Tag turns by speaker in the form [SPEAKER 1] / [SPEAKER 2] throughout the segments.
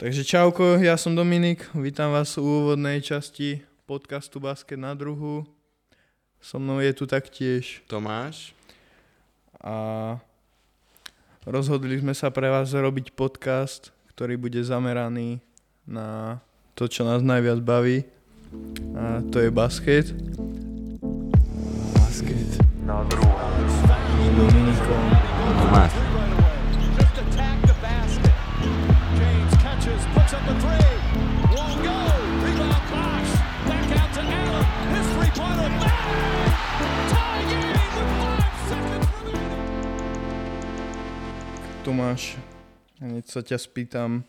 [SPEAKER 1] Takže čauko, ja som Dominik, vítam vás v úvodnej časti podcastu Basket na druhu. So mnou je tu taktiež
[SPEAKER 2] Tomáš.
[SPEAKER 1] a rozhodli sme sa pre vás robiť podcast, ktorý bude zameraný na to, čo nás najviac baví. A to je basket. Basket.
[SPEAKER 3] na druhu.
[SPEAKER 1] S Dominikom.
[SPEAKER 2] Tomáš.
[SPEAKER 1] Tomáš, hneď sa ťa spýtam,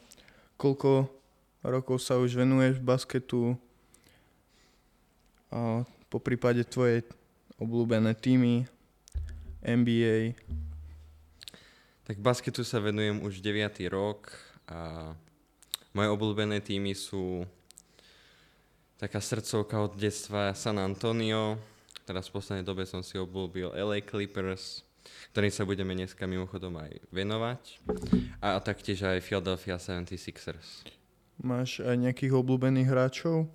[SPEAKER 1] koľko rokov sa už venuješ basketu a po prípade tvoje obľúbené týmy, NBA,
[SPEAKER 2] Tak basketu sa venujem už 9. rok a moje obľúbené týmy sú taká srdcovka od detstva San Antonio. Teraz v poslednej dobe som si obľúbil LA Clippers, ktorým sa budeme dneska mimochodom aj venovať. A taktiež aj Philadelphia 76ers.
[SPEAKER 1] máš aj nejakých obľúbených hráčov?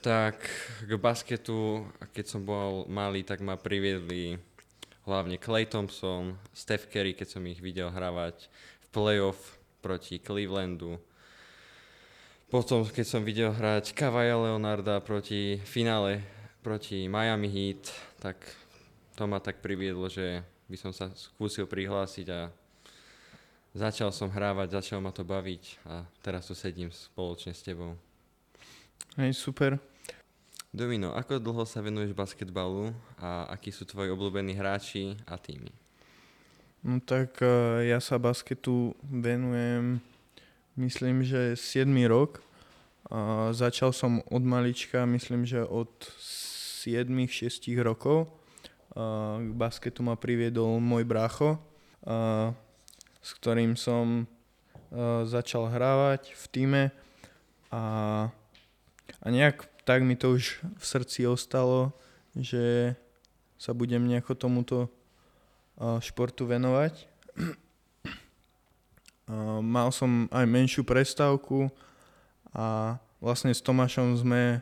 [SPEAKER 2] Tak k basketu, keď som bol malý, tak ma priviedli hlavne Clay Thompson, Steph Curry, keď som ich videl hravať v playoff proti Clevelandu. Potom, keď som videl hrať Kavaja Leonarda proti finále proti Miami Heat, tak to ma tak priviedlo, že by som sa skúsil prihlásiť a začal som hrávať, začal ma to baviť a teraz tu sedím spoločne s tebou.
[SPEAKER 1] Hej, super.
[SPEAKER 2] Domino, ako dlho sa venuješ basketbalu a akí sú tvoji obľúbení hráči a týmy?
[SPEAKER 1] No tak eh, ja sa basketu venujem, myslím, že 7 rok. A začal som od malička, myslím, že od 7-6 rokov. K basketu ma priviedol môj brácho, s ktorým som začal hrávať v týme a, a nejak tak mi to už v srdci ostalo, že sa budem nejako tomuto športu venovať. Mal som aj menšiu prestávku a vlastne s Tomášom sme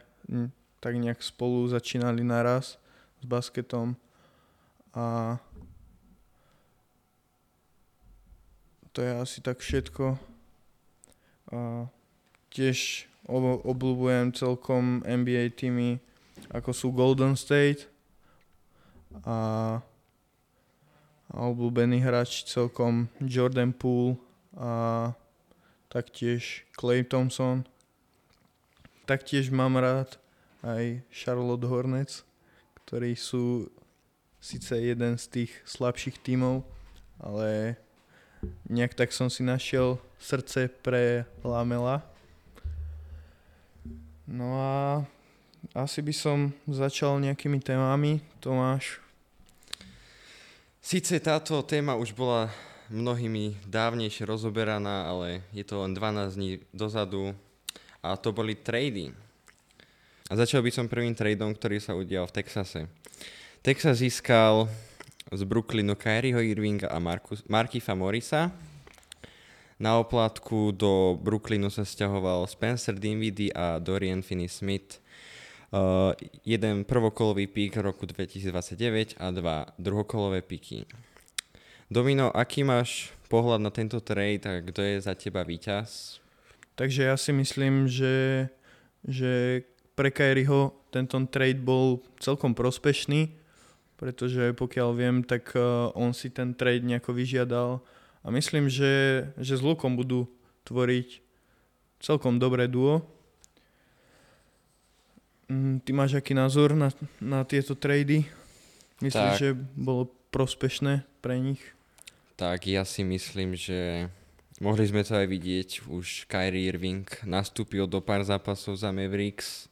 [SPEAKER 1] tak nejak spolu začínali naraz s basketom a to je asi tak všetko. A tiež ob- obľúbujem celkom NBA týmy ako sú Golden State a obľúbený hráč celkom Jordan Poole a taktiež Clay Thompson. Taktiež mám rád aj Charlotte Hornets, ktorí sú síce jeden z tých slabších tímov, ale nejak tak som si našiel srdce pre Lamela. No a asi by som začal nejakými témami. Tomáš,
[SPEAKER 2] Sice táto téma už bola mnohými dávnejšie rozoberaná, ale je to len 12 dní dozadu a to boli trady. A začal by som prvým tradeom, ktorý sa udial v Texase. Texas získal z Brooklynu Kyrieho Irvinga a Marcus, Markifa Morisa. Na oplatku do Brooklynu sa stiahoval Spencer Dinwiddie a Dorian Finney-Smith. Uh, jeden prvokolový pík roku 2029 a dva druhokolové píky. Domino, aký máš pohľad na tento trade a kto je za teba víťaz?
[SPEAKER 1] Takže ja si myslím, že, že pre Kyrieho tento trade bol celkom prospešný, pretože pokiaľ viem, tak eh, on si ten trade nejako vyžiadal a myslím, že, že s Lukom budú tvoriť celkom dobré duo. Mm, Ty máš aký názor na, na tieto trady? Myslíš,
[SPEAKER 2] Tak.
[SPEAKER 1] že bolo prospešné pre nich?
[SPEAKER 2] Tak ja si myslím, že mohli sme to aj vidieť. Už Kyrie Irving nastúpil do pár zápasov za Mavericks.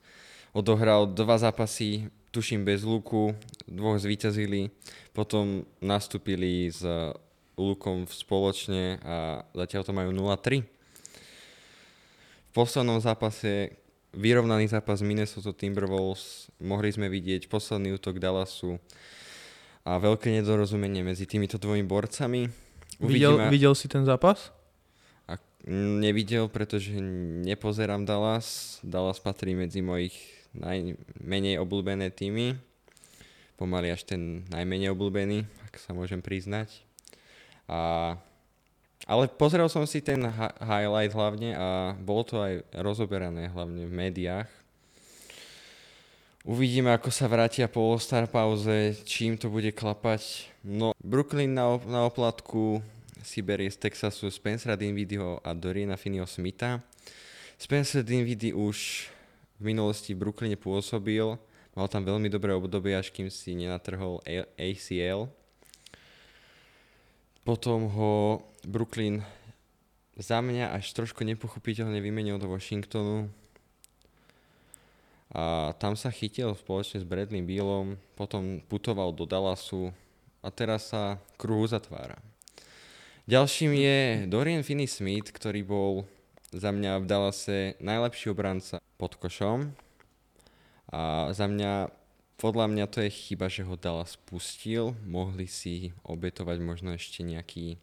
[SPEAKER 2] Odohral dva zápasy, tuším bez luku, dvoch zvíťazili. Potom nastúpili s lukom spoločne a zatiaľ to majú 0-3. V poslednom zápase vyrovnaný zápas Minnesota Timberwolves mohli sme vidieť posledný útok Dallasu a veľké nedorozumenie medzi týmito dvomi borcami.
[SPEAKER 1] Videl, videl si ten zápas?
[SPEAKER 2] A nevidel, pretože nepozerám Dallas. Dallas patrí medzi mojich najmenej obľúbené týmy. Pomaly až ten najmenej obľúbený, ak sa môžem priznať. A, ale pozrel som si ten hi- highlight hlavne a bolo to aj rozoberané hlavne v médiách. Uvidíme, ako sa vrátia po All-Star pauze, čím to bude klapať. No, Brooklyn na, op- na oplatku si berie z Texasu Spencera Dinwiddieho a Doriana Finneyho Smitha. Spencer Dinwiddie už v minulosti v Brooklyne pôsobil, mal tam veľmi dobré obdobie, až kým si nenatrhol ACL. Potom ho Brooklyn za mňa až trošku nepochopiteľne vymenil do Washingtonu. A tam sa chytil spoločne s Bradley Bealom, potom putoval do Dallasu a teraz sa kruh uzatvára. Ďalším je Dorian Finney-Smith, ktorý bol za mňa v Dallase najlepší obranca pod košom. A za mňa, podľa mňa to je chyba, že ho Dallas pustil. Mohli si obetovať možno ešte nejaký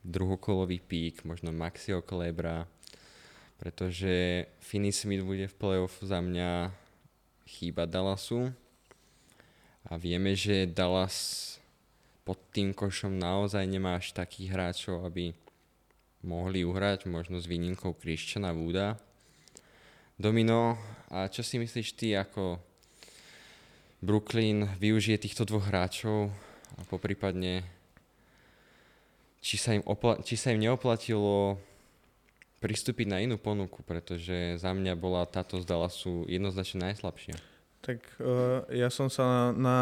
[SPEAKER 2] druhokolový pík, možno Maxio Klebra, pretože Finney Smith bude v playoff za mňa chýba Dallasu. A vieme, že Dallas pod tým košom naozaj nemá až takých hráčov, aby mohli uhrať, možno s výnimkou Christiana Wooda. Domino, a čo si myslíš ty, ako Brooklyn využije týchto dvoch hráčov a poprípadne či sa im, opla- či sa im neoplatilo pristúpiť na inú ponuku, pretože za mňa bola táto z Dallasu jednoznačne najslabšia.
[SPEAKER 1] Tak uh, ja som sa na, na...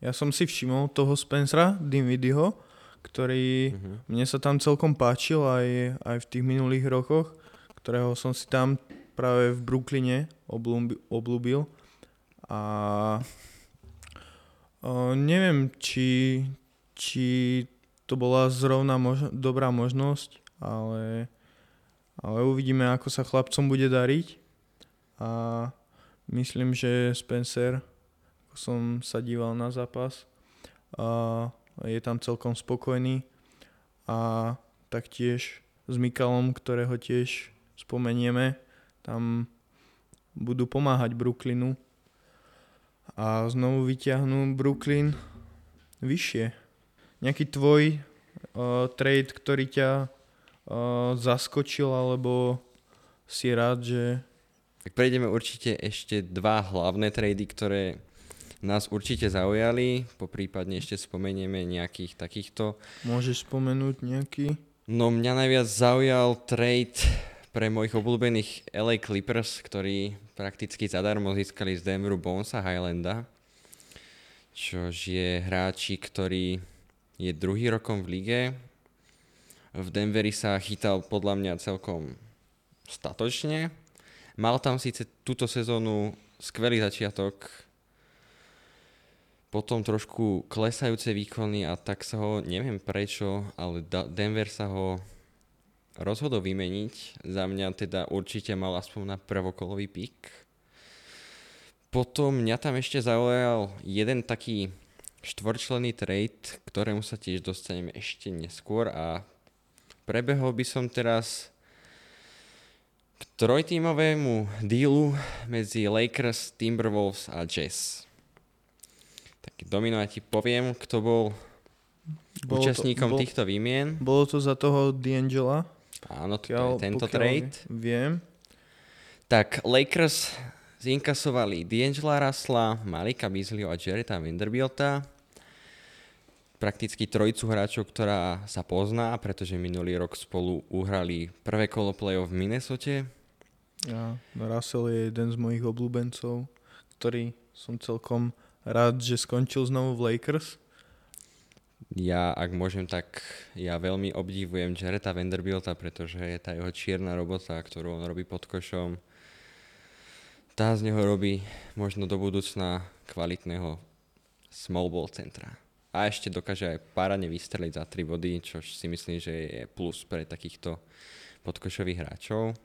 [SPEAKER 1] Ja som si všimol toho Spencera Dinwiddieho, ktorý
[SPEAKER 2] Mhm.
[SPEAKER 1] mne sa tam celkom páčil aj, aj v tých minulých rokoch, ktorého som si tam práve v Brooklyne oblúbi, oblúbil. A uh, neviem, či, či to bola zrovna mož- dobrá možnosť, ale, ale uvidíme, ako sa chlapcom bude dariť. A myslím, že Spencer, ako som sa díval na zápas, a je tam celkom spokojný a taktiež s Mikalom, ktorého tiež spomenieme, tam budú pomáhať Brooklynu a znovu vyťahnú Brooklyn vyššie. Nejaký tvoj uh, trade, ktorý ťa uh, zaskočil, alebo si rád, že
[SPEAKER 2] Tak prejdeme určite ešte dva hlavné trady, ktoré nás určite zaujali, po prípadne ešte spomenieme nejakých takýchto.
[SPEAKER 1] môžeš spomenúť nejaký?
[SPEAKER 2] No mňa najviac zaujal trade pre mojich obľúbených LA Clippers, ktorí prakticky zadarmo získali z Denveru Bonesa Highlanda, čož je hráči, ktorý je druhý rokom v lige. V Denveri sa chytal podľa mňa celkom statočne. Mal tam síce túto sezónu skvelý začiatok, potom trošku klesajúce výkony a tak sa ho, neviem prečo, ale Denver sa ho rozhodol vymeniť. Za mňa teda určite mal aspoň na prvokolový pík. Potom mňa tam ešte zaujal jeden taký štvorčlený trade, ktorému sa tiež dostaneme ešte neskôr a prebehol by som teraz k trojtímovému dílu medzi Lakers, Timberwolves a Jazz. Tak Domino, ja ti poviem, kto bol,
[SPEAKER 1] Bolo
[SPEAKER 2] účastníkom
[SPEAKER 1] to, bol,
[SPEAKER 2] týchto výmien.
[SPEAKER 1] Bolo to za toho D'Angela?
[SPEAKER 2] Áno, to je tento trade.
[SPEAKER 1] Viem.
[SPEAKER 2] Tak Lakers zinkasovali D'Angela Russella, Malika Beasleyho a Jareta Vanderbilta. Prakticky trojicu hráčov, ktorá sa pozná, pretože minulý rok spolu uhrali prvé kolo play-off v Minnesote.
[SPEAKER 1] Ja, Russell je jeden z mojich obľúbencov, ktorý som celkom rád, že skončil znovu v Lakers.
[SPEAKER 2] Ja, ak môžem, tak ja veľmi obdivujem Jareta Vanderbilta, pretože je tá jeho čierna robota, ktorú on robí pod košom. Tá z neho robí možno do budúcna kvalitného small ball centra. A ešte dokáže aj párane vystreliť za 3 body, čo si myslím, že je plus pre takýchto podkošových hráčov.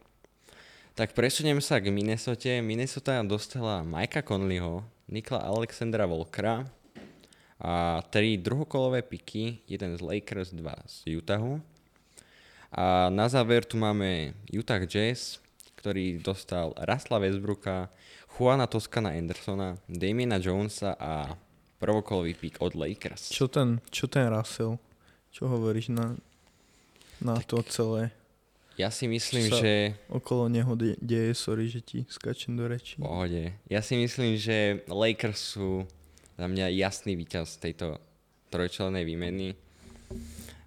[SPEAKER 2] Tak presuniem sa k Minnesote. Minnesota dostala Mikea Conleyho, Nikla Alexandra Volkera, a tri druhokolové piky, jeden z Lakers, dva z Utahu. A na záver tu máme Utah Jazz, ktorý dostal Rasla Westbrooka, Juana Toscana Andersona, Damiena Jonesa a prvokolový pick od Lakers.
[SPEAKER 1] Čo ten, čo ten Russell? Čo hovoríš na, na to celé?
[SPEAKER 2] Ja si myslím,
[SPEAKER 1] Čo
[SPEAKER 2] že...
[SPEAKER 1] Okolo neho de- deje, sorry, že ti skačem do rečí.
[SPEAKER 2] V pohode. Ja si myslím, že Lakers sú za mňa jasný víťaz tejto trojčlennej výmeny.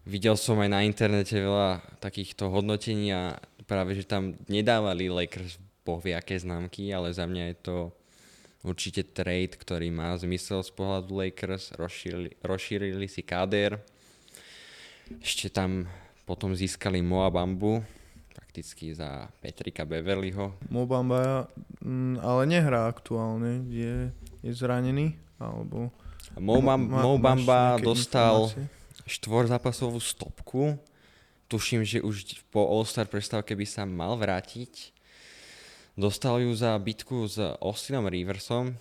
[SPEAKER 2] Videl som aj na internete veľa takýchto hodnotení a práve, že tam nedávali Lakers bohvie aké známky, ale za mňa je to určite trade, ktorý má zmysel z pohľadu Lakers. Rozšírili, rozšírili si káder. Ešte tam potom získali Moa Bambu, prakticky za Petrika Beverlyho,
[SPEAKER 1] Mobamba, mm, ale nehrá aktuálne, je, je zranený, alebo...
[SPEAKER 2] Mo,
[SPEAKER 1] Ma-
[SPEAKER 2] Bam-
[SPEAKER 1] ma-
[SPEAKER 2] Mo
[SPEAKER 1] máš
[SPEAKER 2] Bamba
[SPEAKER 1] nejaké
[SPEAKER 2] dostal štvorzápasovú stopku. Tuším, že už po All-Star prestávke by sa mal vrátiť. Dostal ju za bitku s Austinom Riversom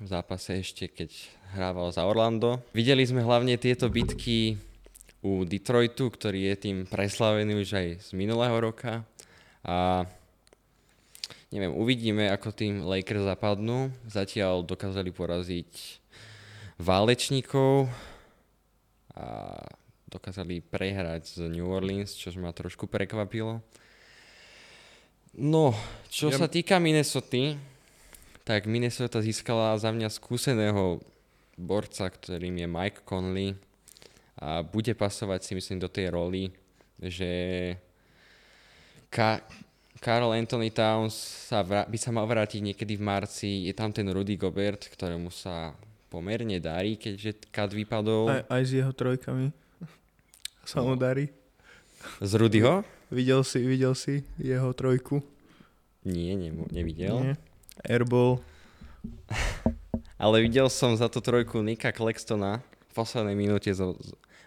[SPEAKER 2] v zápase ešte, keď hrával za Orlando. Videli sme hlavne tieto bitky u Detroitu, ktorý je tým preslavený už aj z minulého roka. A neviem, uvidíme, ako tým Lakers zapadnú. Zatiaľ dokázali poraziť válečníkov a dokázali prehrať z New Orleans, čo ma trošku prekvapilo. No, čo
[SPEAKER 1] Ja-
[SPEAKER 2] sa týka Minnesota, tak Minnesota získala za mňa skúseného borca, ktorým je Mike Conley a bude pasovať si myslím do tej roli, že Ka- Karl Anthony Towns sa vrá- by sa mal vrátiť niekedy v marci. Je tam ten Rudy Gobert, ktorému sa pomerne darí, keďže Kat vypadol.
[SPEAKER 1] Aj, aj s jeho trojkami sa mu
[SPEAKER 2] No.
[SPEAKER 1] darí.
[SPEAKER 2] Z Rudyho?
[SPEAKER 1] Videl si, videl si jeho trojku?
[SPEAKER 2] Nie, nemu- nevidel.
[SPEAKER 1] Nie. Airball.
[SPEAKER 2] Ale videl som za to trojku Nika Claxtona v poslednej minúte v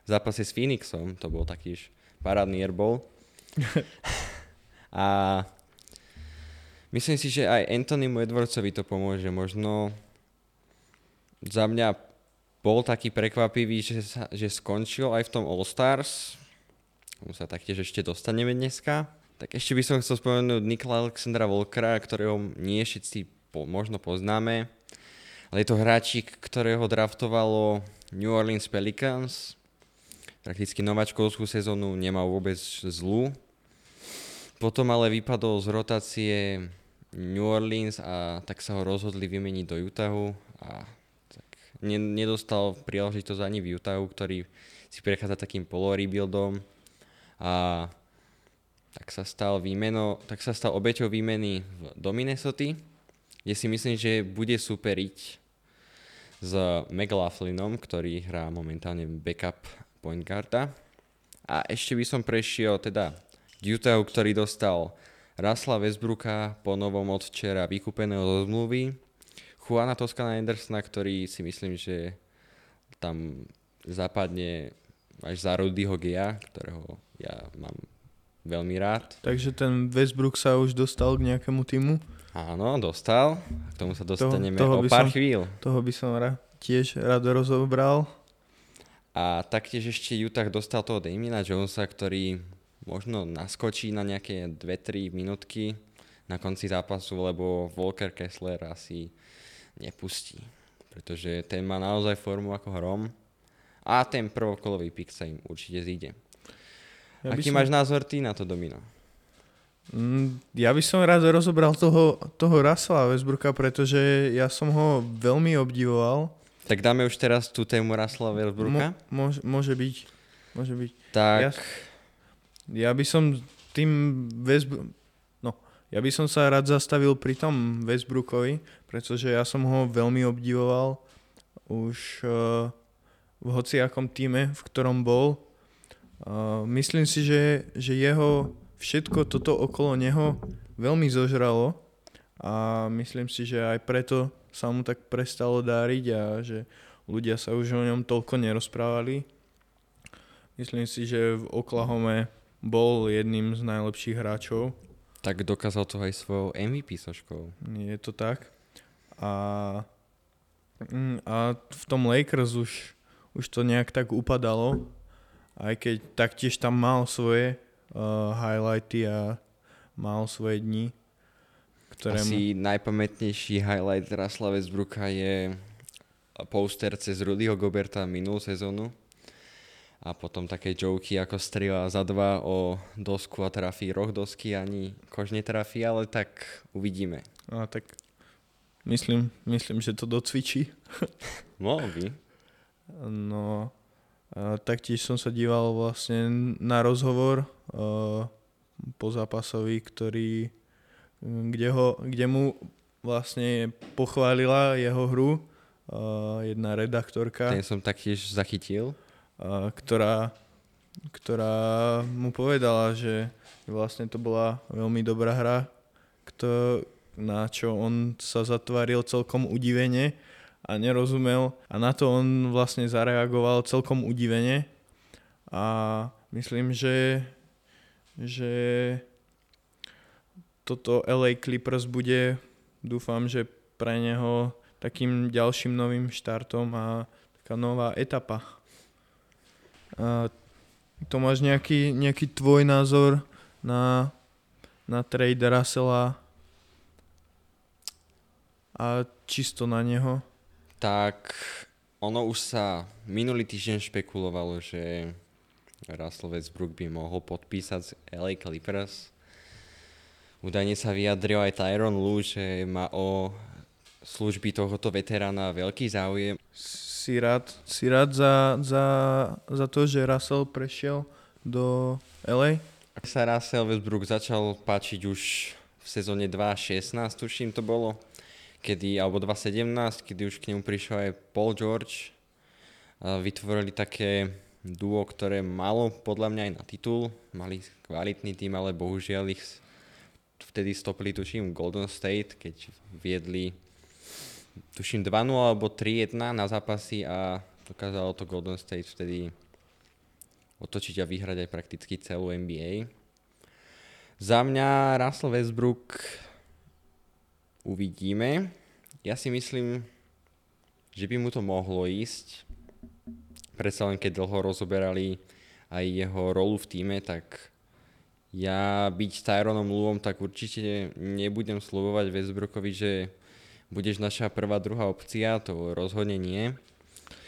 [SPEAKER 2] zápase s Phoenixom. To bol takýž parádny airball. A myslím si, že aj Anthonymu Edwardsovi to pomôže. Možno za mňa bol taký prekvapivý, že, sa, že skončil aj v tom All-Stars. K tomu sa taktiež ešte dostaneme dneska. Tak ešte by som chcel spomenúť Nikola Alexandra Volkera, ktorého nie všetci po, možno poznáme. Ale je to hráčik, ktorého draftovalo New Orleans Pelicans. Prakticky nováčkovskú sezónu nemal vôbec zlú. Potom ale vypadol z rotácie New Orleans a tak sa ho rozhodli vymeniť do Utahu a tak ne, nedostal príležitosť ani v Utahu, ktorý si prechádza takým polorebuildom a tak sa stal výmeno, tak sa stal obeťou výmeny do Minnesota, kde si myslím, že bude superiť s McLaughlиnom, ktorý hrá momentálne backup point guarda. A ešte by som prešiel teda k Utahu, ktorý dostal Rasla Westbrooka po novom od včera vykúpeného zo zmluvy. Juana Toscana Andersona, ktorý si myslím, že tam zapadne až za Rudyho Gea, ktorého ja mám veľmi rád.
[SPEAKER 1] Takže ten Westbrook sa už dostal k nejakému týmu.
[SPEAKER 2] Áno, dostal. K tomu sa dostaneme
[SPEAKER 1] toho
[SPEAKER 2] o
[SPEAKER 1] by
[SPEAKER 2] pár
[SPEAKER 1] som-
[SPEAKER 2] chvíľ.
[SPEAKER 1] Toho by som ra- tiež rád rozobral.
[SPEAKER 2] A taktiež ešte Utah dostal toho Damiena Jonesa, ktorý možno naskočí na nejaké 2-3 minútky na konci zápasu, lebo Volker Kessler asi nepustí. Pretože ten má naozaj formu ako hrom a ten prvokolový pick sa im určite zíde.
[SPEAKER 1] Ja
[SPEAKER 2] Aký
[SPEAKER 1] som-
[SPEAKER 2] máš názor ty na to, Domino?
[SPEAKER 1] Mm, Ja by som rád rozobral toho, toho Russella Westbrooka, pretože ja som ho veľmi obdivoval.
[SPEAKER 2] Tak dáme už teraz tú tému Russella Westbrooka.
[SPEAKER 1] Mo, môže, môže byť. Môže byť.
[SPEAKER 2] tak
[SPEAKER 1] Ja, ja by som tým Westbrook... No, ja by som sa rád zastavil pri tom Westbrookovi, pretože ja som ho veľmi obdivoval už uh, v hociakom týme, v ktorom bol. Uh, myslím si, že, že jeho všetko toto okolo neho veľmi zožralo a myslím si, že aj preto sa mu tak prestalo dáriť a že ľudia sa už o ňom toľko nerozprávali. Myslím si, že v Oklahome bol jedným z najlepších hráčov.
[SPEAKER 2] tak dokázal to aj svojou MVP soškou.
[SPEAKER 1] Je to tak. A, mm, a v tom Lakers už, už to nejak tak upadalo. Aj keď taktiež tam mal svoje uh, highlighty a mal svoje dni, ktoré mu...
[SPEAKER 2] Asi najpamätnejší highlight Rasla Westbrooka je poster cez Rudyho Goberta minulú sezónu a potom také joky ako strieľa za dva o dosku a trafí roh dosky, ani kož netrafí, ale tak uvidíme.
[SPEAKER 1] A tak myslím, myslím, že to docvičí.
[SPEAKER 2] Mohol by.
[SPEAKER 1] No, a taktiež som sa díval vlastne na rozhovor uh, po zápasovi, ktorý, kde, ho, kde mu vlastne pochválila jeho hru uh, jedna redaktorka.
[SPEAKER 2] Ten som taktiež zachytil.
[SPEAKER 1] Ktorá, ktorá mu povedala, že vlastne to bola veľmi dobrá hra, kto, na čo on sa zatváril celkom udivene a nerozumel a na to on vlastne zareagoval celkom udivene a myslím, že, že toto LA Clippers bude, dúfam, že pre neho takým ďalším novým štartom a taká nová etapa. A to máš nejaký, nejaký tvoj názor na, na trade Russella a čisto na neho?
[SPEAKER 2] Tak ono už sa minulý týždeň špekulovalo, že Russell Westbrook by mohol podpísať z LA Clippers. Údajne sa vyjadril aj Tyron Lue, že má o služby tohoto veterána veľký záujem.
[SPEAKER 1] Si rád, si rád za, za, za to, že Russell prešiel do LA?
[SPEAKER 2] Ak sa Russell Westbrook začal páčiť už v sezóne 2.16, tuším to bolo, kedy, alebo 2.17, kedy už k nemu prišiel aj Paul George. Vytvorili také duo, ktoré malo podľa mňa aj na titul. Mali kvalitný tým, ale bohužiaľ ich vtedy stopili, tuším, Golden State, keď viedli tuším 2-0 alebo 3-1 na zápasy a dokázalo to Golden State vtedy otočiť a vyhrať aj prakticky celú NBA. Za mňa Russell Westbrook uvidíme. Ja si myslím, že by mu to mohlo ísť. Predsa len keď dlho rozoberali aj jeho rolu v týme, tak ja byť Tyronom Luom, tak určite nebudem slovovať Westbrookovi, že budeš naša prvá, druhá opcia, to rozhodne nie.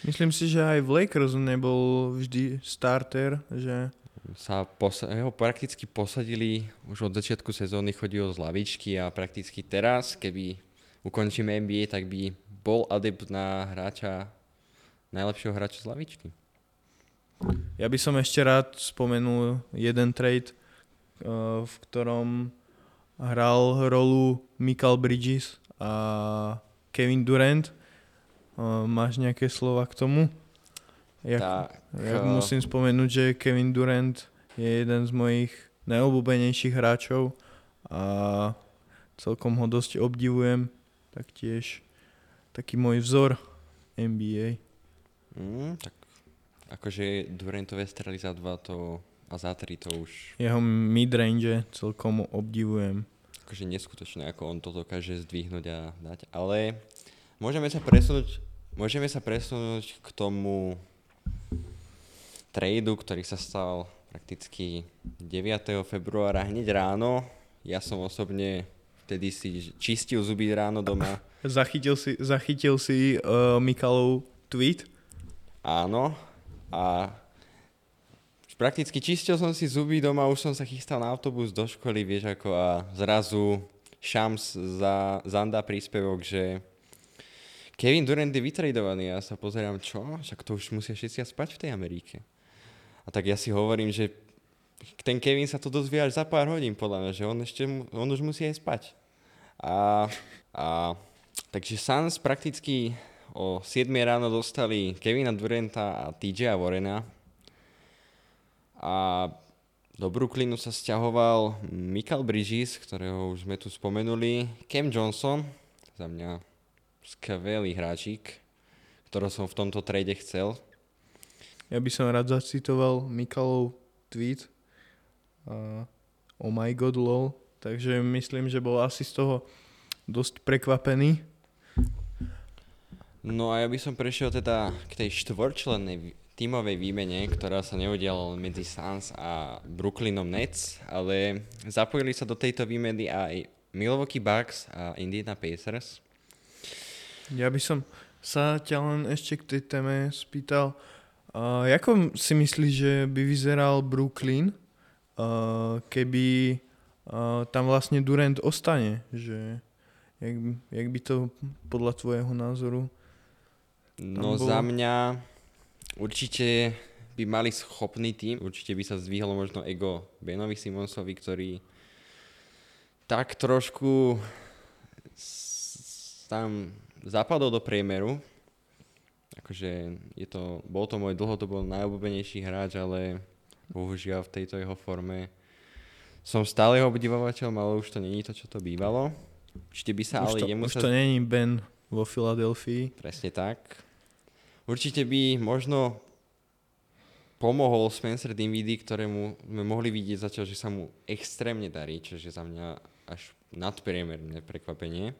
[SPEAKER 1] Myslím si, že aj v Lakers nebol vždy starter, že
[SPEAKER 2] sa posa- ho prakticky posadili už od začiatku sezóny, chodil z lavičky a prakticky teraz, keby ukončíme NBA, tak by bol adept na hráča, najlepšieho hráča z lavičky.
[SPEAKER 1] Ja by som ešte rád spomenul jeden trade, eh, v ktorom hral rolu Michael Bridges a Kevin Durant. Máš nejaké slova k tomu? Ja,
[SPEAKER 2] Tak,
[SPEAKER 1] ja
[SPEAKER 2] eh,
[SPEAKER 1] musím spomenúť, že Kevin Durant je jeden z mojich najobľúbenejších hráčov a celkom ho dosť obdivujem. Taktiež taký môj vzor NBA.
[SPEAKER 2] Mm, tak akože Durantové strely za dva to, a za tri to už
[SPEAKER 1] Jeho midrange celkom obdivujem.
[SPEAKER 2] Akože neskutočné, ako on to dokáže zdvihnúť a dať. Ale môžeme sa presunúť, môžeme sa presunúť k tomu tradu, ktorý sa stal prakticky 9. februára hneď ráno. Ja som osobne vtedy si čistil zuby ráno doma.
[SPEAKER 1] Zachytil si, zachytil si uh, Mikalov tweet?
[SPEAKER 2] Áno. A prakticky čistil som si zuby doma, už som sa chystal na autobus do školy, vieš ako, a zrazu Shams za Zanda príspevok, že Kevin Durant je vytradovaný. Ja sa pozerám, čo? Však to už musia všetci spať v tej Amerike. A tak ja si hovorím, že ten Kevin sa to dozvie až za pár hodín, podľa mňa, že on, ešte, on už musí aj spať. A, a takže Suns prakticky o 7 ráno dostali Kevina Duranta a TJ Warrena. A do Brooklynu sa stiahoval Michael Bridges, ktorého už sme tu spomenuli, Cam Johnson, za mňa skvelý hráčik, ktorého som v tomto trade chcel.
[SPEAKER 1] Ja by som rád zacitoval Mikalov tweet. Uh, oh my god lol. Takže myslím, že bol asi z toho dosť prekvapený.
[SPEAKER 2] No a ja by som prešiel teda k tej štvorčlennej tímovej výmene, ktorá sa neudiala len medzi Suns a Brooklynom Nets, ale zapojili sa do tejto výmeny aj Milwaukee Bucks a Indiana Pacers.
[SPEAKER 1] Ja by som sa ťa len ešte k tej téme spýtal, uh, ako si myslíš, že by vyzeral Brooklyn, uh, keby uh, tam vlastne Durant ostane? Že, jak, jak by to podľa tvojho názoru
[SPEAKER 2] No
[SPEAKER 1] bolo-
[SPEAKER 2] za mňa určite by mali schopný tým, určite by sa zdvihlo možno ego Benovi Simonsovi, ktorý tak trošku s- tam zapadol do priemeru. Akože je to, bol to môj dlhodobo najobľúbenejší hráč, ale bohužiaľ v tejto jeho forme som stále jeho obdivovateľom, ale už to není to, čo to bývalo. Určite by sa
[SPEAKER 1] už,
[SPEAKER 2] ale
[SPEAKER 1] to,
[SPEAKER 2] jemu
[SPEAKER 1] už
[SPEAKER 2] sa...
[SPEAKER 1] to není Ben vo Filadelfii.
[SPEAKER 2] Presne tak. Určite by možno pomohol Spencer Dinwiddie, ktorému sme mohli vidieť zatiaľ, že sa mu extrémne darí, čo je za mňa až nadpriemerné prekvapenie.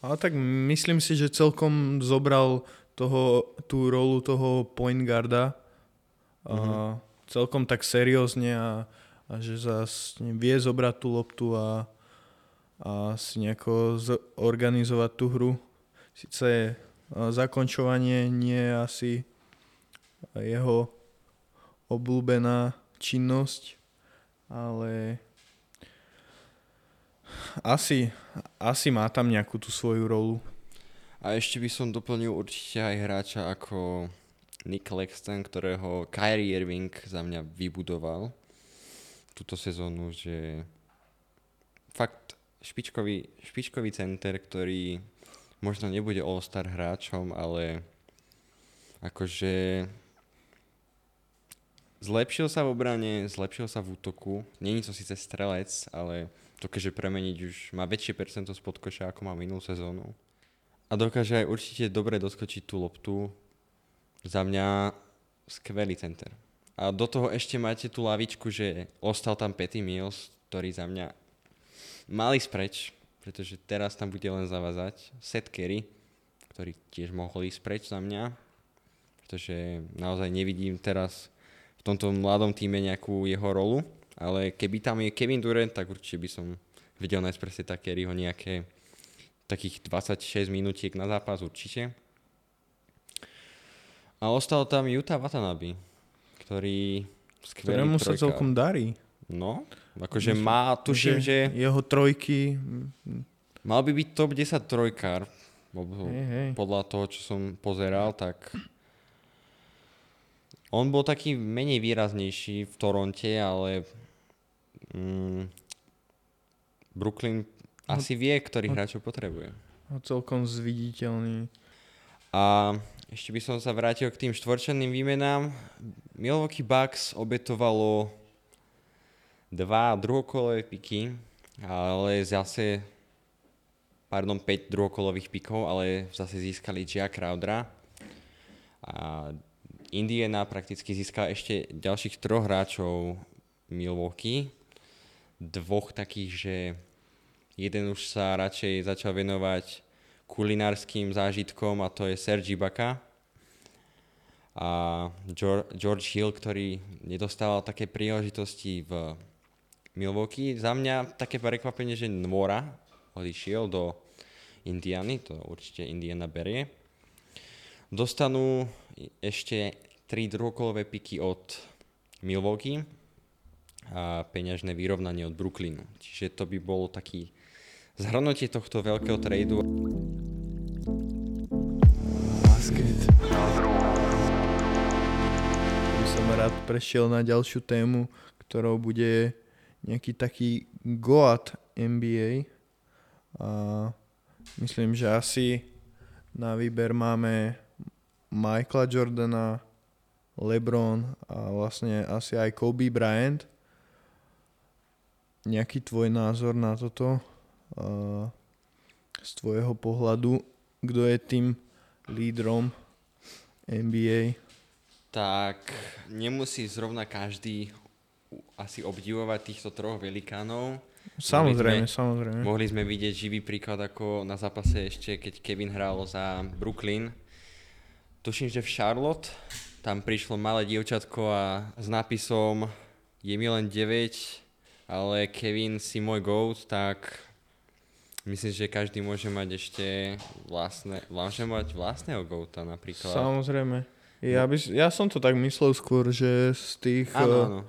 [SPEAKER 1] Ale tak myslím si, že celkom zobral toho, tú rolu toho point guarda a
[SPEAKER 2] Mhm.
[SPEAKER 1] celkom tak seriózne a, a že zase vie zobrať tú loptu a, a si nejako z- organizovať tú hru. Sice zakončovanie nie je asi jeho obľúbená činnosť, ale asi, asi má tam nejakú tú svoju rolu.
[SPEAKER 2] A ešte by som doplnil určite aj hráča ako Nick Lexton, ktorého Kyrie Irving za mňa vybudoval túto sezónu, že fakt špičkový, špičkový center, ktorý možno nebude all-star hráčom, ale akože zlepšil sa v obrane, zlepšil sa v útoku. Není to síce strelec, ale dokáže premeniť už, má väčšie percento spod koša, ako má minulú sezónu. A dokáže aj určite dobre doskočiť tú loptu. Za mňa skvelý center. A do toho ešte máte tú lavičku, že ostal tam Petty Mills, ktorý za mňa mali spreč, pretože teraz tam bude len zavazať. Seth Kerry, ktorý tiež mohol ísť preč za mňa, pretože naozaj nevidím teraz v tomto mladom týme nejakú jeho rolu, ale keby tam je Kevin Durant, tak určite by som videl nájsť presne tak Kerryho nejaké takých 26 minútiek na zápas určite. A ostal tam Yuta Watanabe, ktorý skvelý
[SPEAKER 1] ktorému sa
[SPEAKER 2] trojkár.
[SPEAKER 1] celkom darí.
[SPEAKER 2] No, akože má, tuším, že
[SPEAKER 1] Jeho trojky, mm,
[SPEAKER 2] mal by byť top 10 trojkár. lebo
[SPEAKER 1] hej, hej.
[SPEAKER 2] Podľa toho, čo som pozeral, tak on bol taký menej výraznejší v Toronte, ale mm, Brooklyn asi vie, ktorých hráčov potrebuje.
[SPEAKER 1] celkom zviditeľný.
[SPEAKER 2] A ešte by som sa vrátil k tým štvorčenným výmenám. Milwaukee Bucks obetovalo dva druhokolové piky, ale zase pardon, 5 druhokolových pikov, ale zase získali Gia Crowdera. A Indiana prakticky získala ešte ďalších troch hráčov Milwaukee. Dvoch takých, že jeden už sa radšej začal venovať kulinárským zážitkom a to je Sergi Baka a Geor- George Hill, ktorý nedostával také príležitosti v Milwaukee. Za mňa také prekvapenie, že Nvora odišiel do Indiany, to určite Indiana berie. Dostanú ešte tri druhokolové piky od Milwaukee a peňažné vyrovnanie od Brooklynu. Čiže to by bolo taký zhrnutie tohto veľkého tradu.
[SPEAKER 1] Basket. By som rád prešiel na ďalšiu tému, ktorou bude nejaký taký Goat NBA. A myslím, že asi na výber máme Michaela Jordana, LeBron a vlastne asi aj Kobe Bryant. Nejaký tvoj názor na toto? A z tvojho pohľadu, kto je tým lídrom NBA?
[SPEAKER 2] Tak nemusí zrovna každý asi obdivovať týchto troch velikánov.
[SPEAKER 1] Samozrejme,
[SPEAKER 2] sme-
[SPEAKER 1] samozrejme.
[SPEAKER 2] Mohli sme vidieť živý príklad ako na zápase ešte, keď Kevin hral za Brooklyn. Tuším, že v Charlotte tam prišlo malé dievčatko a s nápisom je mi len 9, ale Kevin si môj GOAT, tak myslím, že každý môže mať ešte vlastné, môže mať vlastného GOATA napríklad.
[SPEAKER 1] Samozrejme. Ja, by, ja som to tak myslel skôr, že z tých
[SPEAKER 2] Áno,
[SPEAKER 1] eh,
[SPEAKER 2] áno.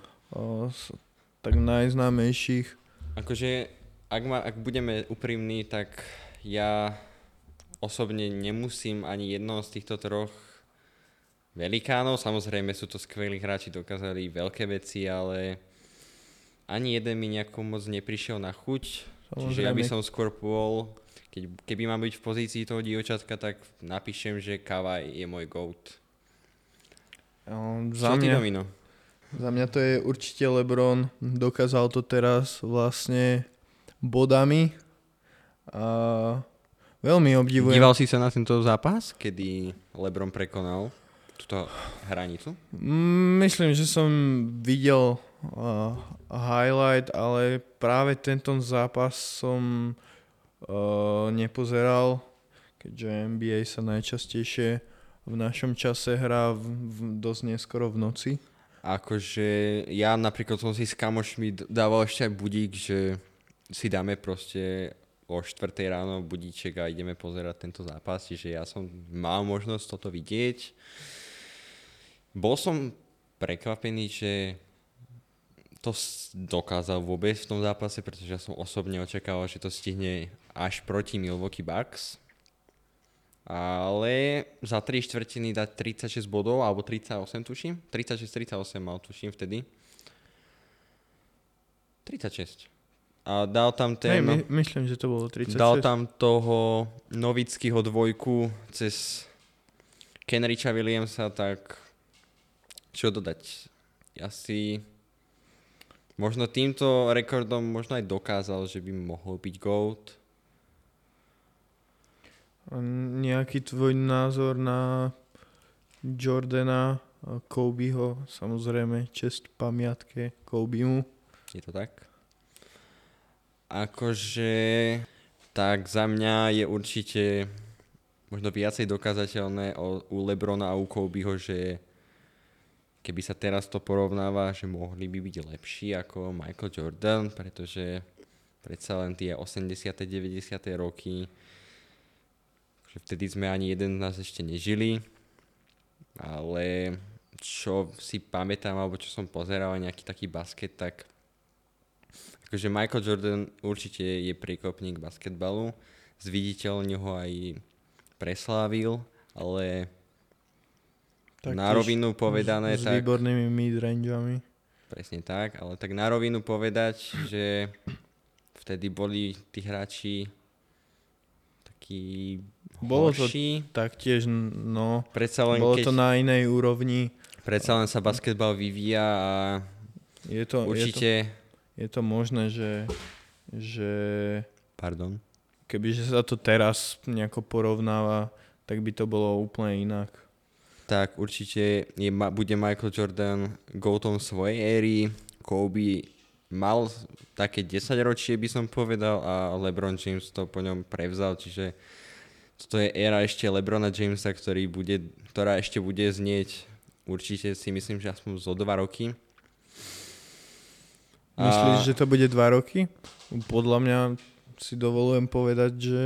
[SPEAKER 1] S- tak najznámejších
[SPEAKER 2] Akože, ak, ma, ak budeme úprimní, tak ja osobne nemusím ani jedno z týchto troch velikánov. Samozrejme sú to skvelí hráči, dokázali veľké veci, ale ani jeden mi nejako moc neprišiel na chuť. Čiže ja by
[SPEAKER 1] Samozrejme.
[SPEAKER 2] som skôr bol, keď, keby mám byť v pozícii toho dievčatka, tak napíšem, že Kavaj je môj GOAT. Čo
[SPEAKER 1] za
[SPEAKER 2] ty,
[SPEAKER 1] mňa,
[SPEAKER 2] Domino?
[SPEAKER 1] Za mňa to je určite LeBron. Dokázal to teraz vlastne bodami. A veľmi obdivujem.
[SPEAKER 2] Díval si sa na tento zápas, kedy LeBron prekonal túto hranicu?
[SPEAKER 1] Mm, Myslím, že som videl uh, highlight, ale práve tento zápas som uh, nepozeral, keďže NBA sa najčastejšie v našom čase hrá v, v, dosť neskoro v noci.
[SPEAKER 2] Akože ja napríklad som si s kamošmi dával ešte aj budík, že si dáme proste o 4 ráno budíček a ideme pozerať tento zápas, čiže ja som mal možnosť toto vidieť. Bol som prekvapený, že to dokázal vôbec v tom zápase, pretože ja som osobne očakával, že to stihne až proti Milwaukee Bucks. Ale za 3 štvrtiny dať 36 bodov, alebo 38 tuším. 36-38 mal tuším vtedy. 36. A dal tam ten...
[SPEAKER 1] my, myslím, že to bolo 36.
[SPEAKER 2] Dal tam toho Novického dvojku cez Kenricha Williamsa, tak čo dodať? Ja si možno týmto rekordom možno aj dokázal, že by mohol byť GOAT.
[SPEAKER 1] Nejaký tvoj názor na Jordana, Kobeho, samozrejme, čest pamiatke Kobimu.
[SPEAKER 2] Je to tak? Akože tak za mňa je určite možno viacej dokázateľné u Lebrona a u Kobeho, že keby sa teraz to porovnáva, že mohli by byť lepší ako Michael Jordan, pretože predsa len tie 80. 90. roky že vtedy sme ani jeden z nás ešte nežili, ale čo si pamätám, alebo čo som pozeral nejaký taký basket, tak akože Michael Jordan určite je priekopník basketbalu, zviditeľne ho aj preslávil, ale
[SPEAKER 1] Taktiež
[SPEAKER 2] na rovinu povedané,
[SPEAKER 1] s, s
[SPEAKER 2] tak
[SPEAKER 1] výbornými midrangeami.
[SPEAKER 2] presne tak, ale tak na rovinu povedať, že vtedy boli tí hráči takí
[SPEAKER 1] Bolo to
[SPEAKER 2] horší.
[SPEAKER 1] Taktiež, no,
[SPEAKER 2] Predsa len,
[SPEAKER 1] bolo
[SPEAKER 2] keď,
[SPEAKER 1] to na inej úrovni.
[SPEAKER 2] predsa len sa basketbal vyvíja a
[SPEAKER 1] Je to, je to,
[SPEAKER 2] určite...
[SPEAKER 1] je to možné, že, že
[SPEAKER 2] Pardon.
[SPEAKER 1] kebyže sa to teraz nejako porovnáva, tak by to bolo úplne inak.
[SPEAKER 2] Tak určite je, ma- bude Michael Jordan goatom svojej éry. Kobe mal také 10 ročie by som povedal a LeBron James to po ňom prevzal, čiže toto je éra ešte LeBrona Jamesa, ktorý bude, ktorá ešte bude znieť určite si myslím, že aspoň zo 2 roky. A-
[SPEAKER 1] Myslíš, že to bude dva roky? Podľa mňa si dovolujem povedať, že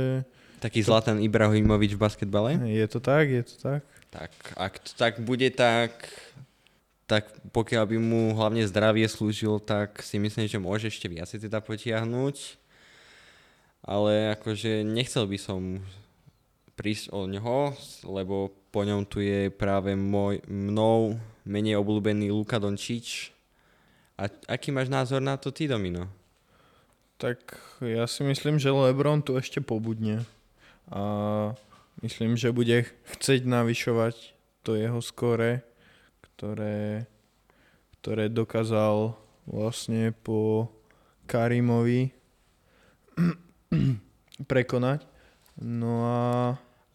[SPEAKER 2] Taký Zlatan Ibrahimovič v basketbale?
[SPEAKER 1] je to tak, je to tak.
[SPEAKER 2] Tak, ak to tak bude, tak, tak pokiaľ by mu hlavne zdravie slúžil, tak si myslím, že môže ešte viacej teda potiahnuť. Ale akože nechcel by som prísť o neho, lebo po ňom tu je práve môj, mnou menej obľúbený Luka Dončič. A aký máš názor na to ty, Domino?
[SPEAKER 1] Tak ja si myslím, že LeBron tu ešte pobudne. A myslím, že bude chceť navyšovať to jeho skore, ktoré, ktoré dokázal vlastne po Karimovi prekonať. No a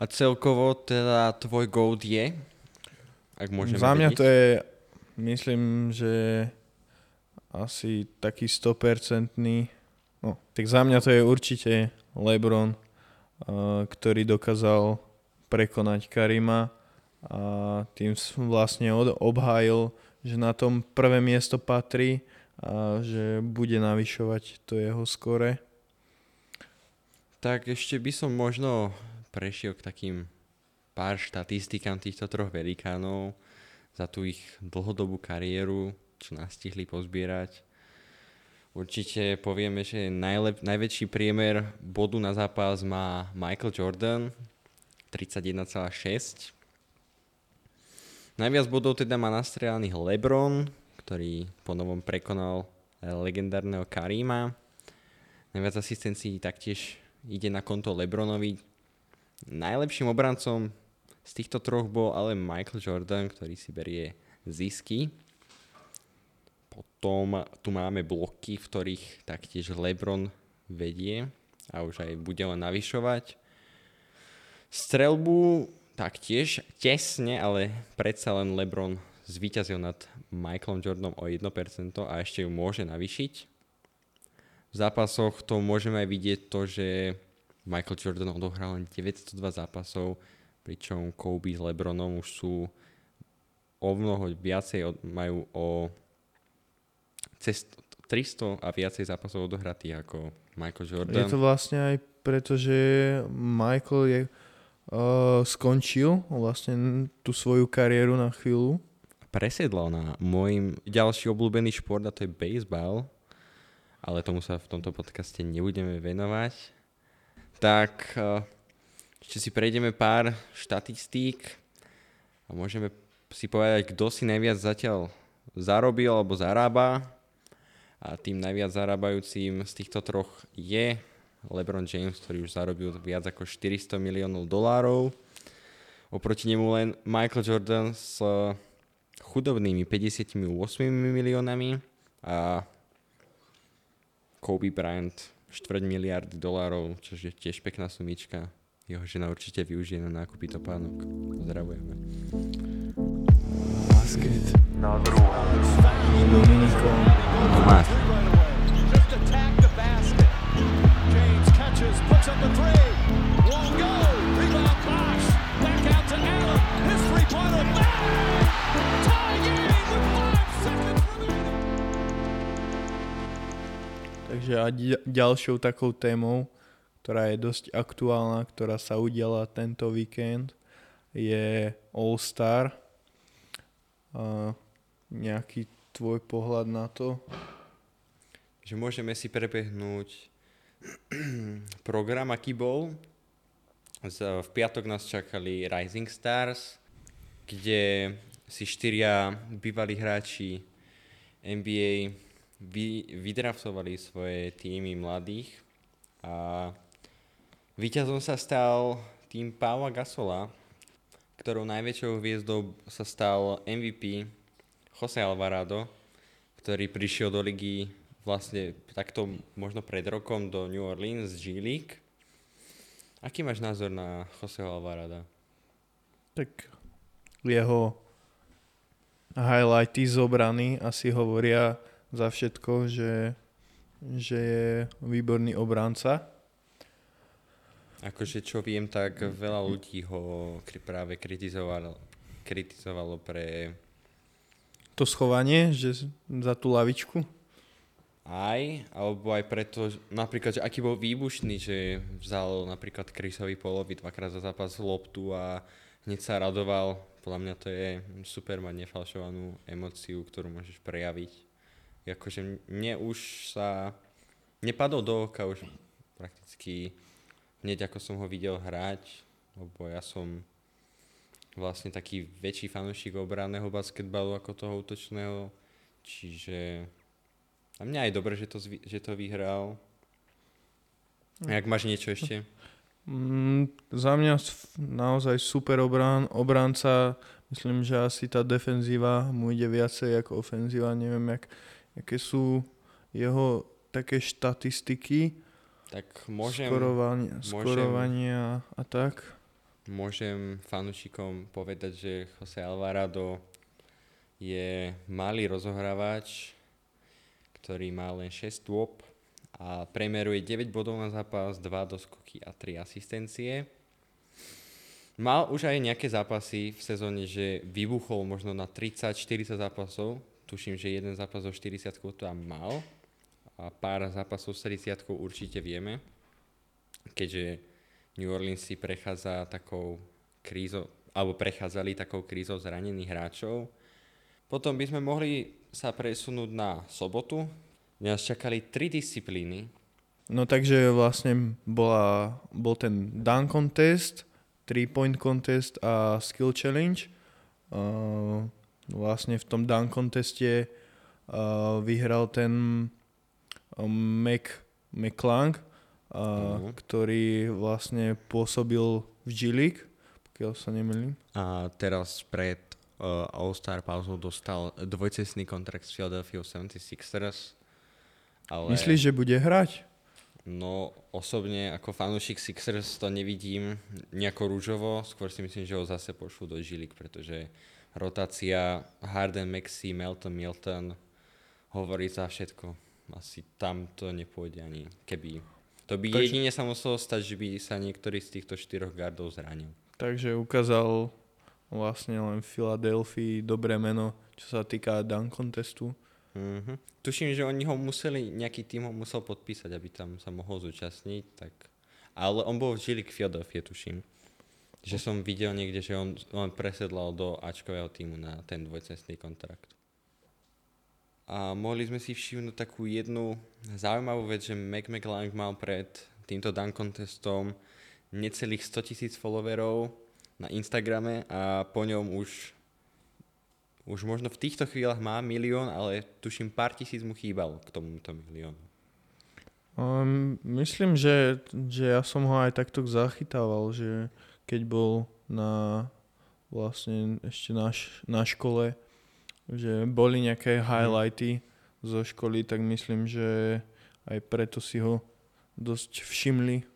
[SPEAKER 2] A celkovo teda tvoj GOAT je? Ak môžeme
[SPEAKER 1] za mňa
[SPEAKER 2] vedieť?
[SPEAKER 1] to je, myslím, že asi taký 100%. No, tak za mňa to je určite LeBron, uh, ktorý dokázal prekonať Karima a tým vlastne od, obhájil, že na tom prvé miesto patrí a že bude navyšovať to jeho skore.
[SPEAKER 2] Tak ešte by som možno prešiel k takým pár štatistikám týchto troch velikánov za tú ich dlhodobú kariéru, čo nastihli pozbierať. Určite povieme, že najlep- najväčší priemer bodu na zápas má Michael Jordan, 31,6. Najviac bodov teda má nastrelaných LeBron, ktorý po novom prekonal eh, legendárneho Karima. Najviac asistencií taktiež ide na konto Lebronovi. Najlepším obrancom z týchto troch bol ale Michael Jordan, ktorý si berie zisky. Potom tu máme bloky, v ktorých taktiež LeBron vedie a už aj bude len navyšovať. Strelbu taktiež tesne, ale predsa len LeBron zvíťazil nad Michaelom Jordanom o 1% a ešte ju môže navyšiť. V zápasoch to môžeme aj vidieť to, že Michael Jordan odohral len 902 zápasov, pričom Kobe s LeBronom už sú o mnoho viacej, majú o cez 300 a viacej zápasov odohratých ako Michael Jordan.
[SPEAKER 1] Je to vlastne aj preto, že Michael je, uh, skončil vlastne tú svoju kariéru na chvíľu.
[SPEAKER 2] presedlal na môj ďalší obľúbený šport a to je baseball, ale tomu sa v tomto podcaste nebudeme venovať. Tak eh, ešte si prejdeme pár štatistík a môžeme si povedať, kto si najviac zatiaľ zarobil alebo zarába. A tým najviac zarábajúcim z týchto troch je LeBron James, ktorý už zarobil viac ako 400 miliónov dolárov. Oproti nemu len Michael Jordan s eh, chudobnými 58 miliónami a Kobe Bryant 4 miliardy dolárov, čo je tiež pekná sumička. Jeho žena určite využije na nákupy topánok. Pozdravujeme.
[SPEAKER 1] Basket. S Dominikom.
[SPEAKER 2] Máš.
[SPEAKER 3] Just attack the basket. James catches, puts up the three.
[SPEAKER 1] Takže a ďalšou takou témou, ktorá je dosť aktuálna, ktorá sa udiala tento víkend, je All-Star. A nejaký tvoj pohľad na to?
[SPEAKER 2] Že môžeme si prebehnúť program, aký bol. V piatok nás čakali Rising Stars, kde si štyria bývalí hráči NBA vy, vydraftovali svoje týmy mladých a víťazom sa stal tým Paula Gasola, ktorou najväčšou hviezdou sa stal MVP Jose Alvarado, ktorý prišiel do ligy vlastne takto možno pred rokom do New Orleans z G League. Aký máš názor na Joseho Alvarada?
[SPEAKER 1] Tak jeho highlighty z asi hovoria za všetko, že, že je výborný obranca.
[SPEAKER 2] Akože čo viem, tak veľa ľudí ho práve kritizovalo, kritizovalo pre
[SPEAKER 1] To schovanie, že za tú lavičku.
[SPEAKER 2] aj, alebo aj preto, napríklad, že aký bol výbušný, že vzal napríklad Chrisovi Polovi dvakrát za zápas loptu a hneď sa radoval. Podľa mňa to je super mať nefalšovanú emociu, ktorú môžeš prejaviť. Akože mne už sa nepadol do oka už prakticky hneď ako som ho videl hrať, lebo ja som vlastne taký väčší fanúšik obranného basketbalu ako toho útočného, čiže a mňa aj dobre, že to, zvi- že to vyhral. A jak máš niečo ešte?
[SPEAKER 1] Mm, za mňa naozaj super obran, obranca. Myslím, že asi tá defenzíva mu ide viacej ako ofenzíva. Neviem, jak, aké sú jeho také štatistiky,
[SPEAKER 2] Tak môžem,
[SPEAKER 1] skorovania,
[SPEAKER 2] môžem-
[SPEAKER 1] skorovania a tak.
[SPEAKER 2] môžem fanúšikom povedať, že Jose Alvarado je malý rozohrávač, ktorý má len 6 dôb a premeruje 9 bodov na zápas, 2 doskoky a 3 asistencie. Mal už aj nejaké zápasy v sezóne, že vybuchol možno na 30-40 zápasov. Tuším, že jeden zápas so 40 tam mal. A pár zápasov s 30 určite vieme. Keďže New Orleans si prechádza takou krízou, alebo prechádzali takou krízou zranených hráčov. Potom by sme mohli sa presunúť na sobotu. Nás čakali tri disciplíny.
[SPEAKER 1] No takže vlastne bola, bol ten dunk contest, 3-point contest a skill challenge. Uh, vlastne v tom dunk conteste uh, vyhral ten um, Mac, McClung, uh,
[SPEAKER 2] Mhm.
[SPEAKER 1] ktorý vlastne pôsobil v G-League, pokiaľ sa nemýlim.
[SPEAKER 2] A teraz pred uh, All-Star pauzou dostal dvojcestný kontrakt s Philadelphia 76ers. Ale...
[SPEAKER 1] Myslíš, že bude hrať?
[SPEAKER 2] No, osobne ako fanúšik Sixers to nevidím nejako rúžovo, skôr si myslím, že ho zase pošlú do Žilik, pretože rotácia Harden, Maxi, Melton, Milton hovorí za všetko. Asi tam to nepôjde ani keby. To by
[SPEAKER 1] Takže-
[SPEAKER 2] jedine sa muselo stať, že by sa niektorý z týchto štyroch gardov zranil.
[SPEAKER 1] Takže ukázal vlastne len Filadelfii dobré meno, čo sa týka dunk contestu.
[SPEAKER 2] Mhm. Tuším, že oni ho museli, nejaký tým ho musel podpísať, aby tam sa mohol zúčastniť, tak... Ale on bol v Žilik Philadelphia, tuším. Že som videl niekde, že on, on presedlal do Ačkového týmu na ten dvojcestný kontrakt. A mohli sme si všimnúť takú jednu zaujímavú vec, že Mac McLang mal pred týmto dunk contestom necelých 100 tisíc followerov na Instagrame a po ňom už už možno v týchto chvíľach má milión, ale tuším pár tisíc mu chýbal k tomuto miliónu.
[SPEAKER 1] Um, myslím, že, že ja som ho aj takto zachytával, že keď bol na vlastne ešte na, š- na škole, že boli nejaké highlighty zo školy, tak myslím, že aj preto si ho dosť všimli,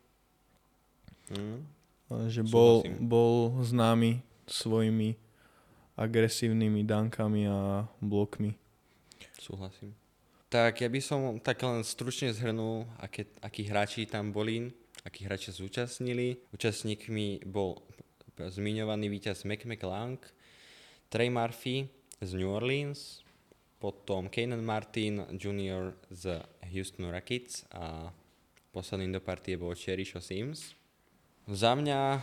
[SPEAKER 1] a že bol, bol známy svojimi agresívnymi dankami a blokmi.
[SPEAKER 2] Súhlasím. Tak ja by som tak len stručne zhrnul, aké, akí hráči tam boli, akí hráči sa zúčastnili. Účastníkmi bol zmiňovaný víťaz Mac McLang, Trey Murphy z New Orleans, potom Kanan Martin Jr. z Houston Rockets a posledným do partie bol Cherisho Sims. Za mňa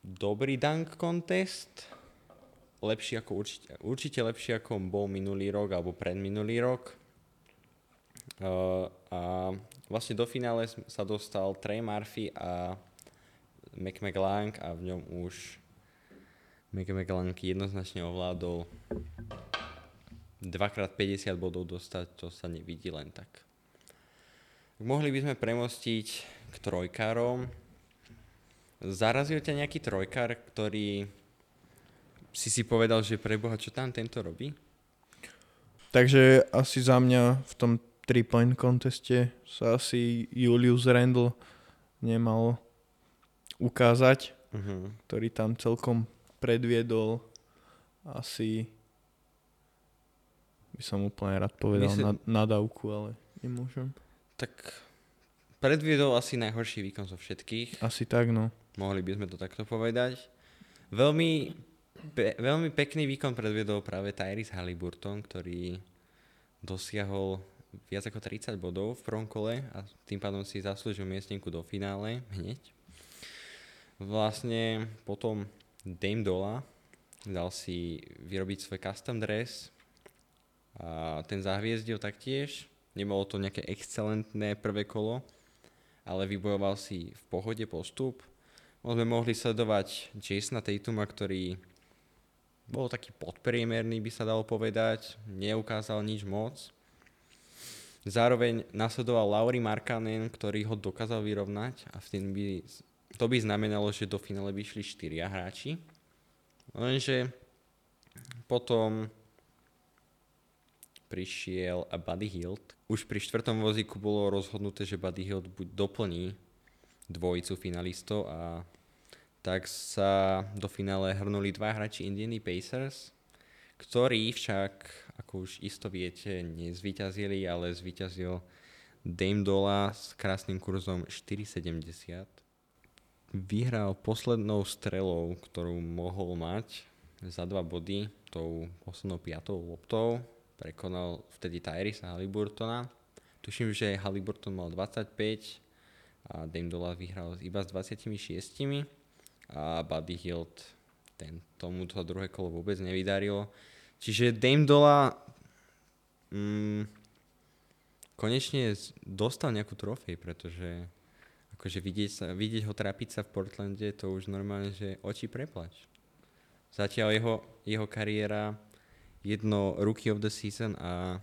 [SPEAKER 2] dobrý dunk contest, lepší ako určite, určite lepší ako bol minulý rok alebo predminulý rok. Uh, a vlastne do finále sa dostal Trey Murphy a Mac McLang a v ňom už Mac McLang jednoznačne ovládol 2x50 bodov dostať, to sa nevidí len tak. Mohli by sme premostiť k trojkárom. Zarazil ťa nejaký trojkár, ktorý si si povedal, že preboha, čo tam tento robí?
[SPEAKER 1] Takže asi za mňa v tom 3-point conteste sa asi Julius Randle nemal ukázať,
[SPEAKER 2] Uh-huh.
[SPEAKER 1] ktorý tam celkom predviedol asi by som úplne rád povedal
[SPEAKER 2] Myslím-
[SPEAKER 1] na, nadávku, ale nemôžem.
[SPEAKER 2] Tak predviedol asi najhorší výkon zo všetkých.
[SPEAKER 1] Asi tak, no.
[SPEAKER 2] Mohli by sme to takto povedať. Veľmi, pe- veľmi pekný výkon predviedol práve Tyrese Halliburton, ktorý dosiahol viac ako 30 bodov v prvom kole a tým pádom si zaslúžil miestnenku do finále hneď. Vlastne potom Dame Dola dal si vyrobiť svoj custom dress a ten zahviezdil taktiež. Nebolo to nejaké excelentné prvé kolo, ale vybojoval si v pohode postup. No, sme mohli sledovať Jasona Tatuma, ktorý bol taký podpriemerný, by sa dalo povedať. Neukázal nič moc. Zároveň nasledoval Lauri Markkanen, ktorý ho dokázal vyrovnať a v tým by, to by znamenalo, že do finále by išli štyria hráči. Lenže potom prišiel Buddy Hield. Už pri štvrtom vozíku bolo rozhodnuté, že Buddy Hield buď doplní dvojicu finalistov a tak sa do finále hrnuli dva hráči Indiany Pacers, ktorí však, ako už isto viete, nezvyťazili, ale zvyťazil Dame Dola s krásnym kurzom 4,70. vyhral poslednou strelou, ktorú mohol mať za dva body, tou poslednou piatou loptou. Prekonal vtedy Tyrisa Halliburtona. Tuším, že Halliburton mal 25 a Dame Dola vyhral iba s 26 a Buddy Hield ten, tomu to druhé kolo vôbec nevydarilo. Čiže Dame Dola mm, konečne dostal nejakú trofej, pretože akože vidieť, sa, vidieť ho trápiť sa v Portlande, to už normálne, že oči preplač. Zatiaľ jeho, jeho kariéra jedno Rookie of the Season a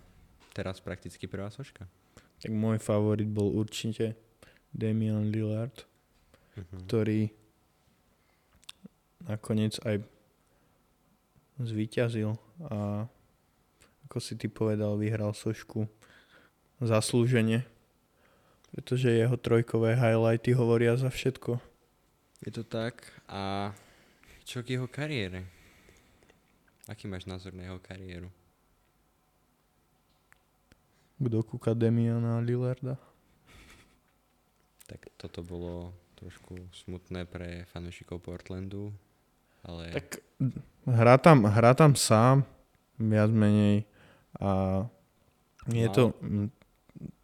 [SPEAKER 2] teraz prakticky prvá soška.
[SPEAKER 1] Tak môj favorit bol určite Damian Lillard,
[SPEAKER 2] Uh-huh.
[SPEAKER 1] ktorý nakoniec aj zvíťazil a ako si ty povedal, vyhral sošku zaslúžene, pretože jeho trojkové highlighty hovoria za všetko.
[SPEAKER 2] Je to tak. A čo k jeho kariére? Aký máš názor na jeho kariéru?
[SPEAKER 1] Kto kúka Damiana Lillarda?
[SPEAKER 2] Tak toto bolo trošku smutné pre fanúšikov Portlandu, ale
[SPEAKER 1] Tak hrá tam, hrá tam sám, viac menej a je
[SPEAKER 2] No.
[SPEAKER 1] to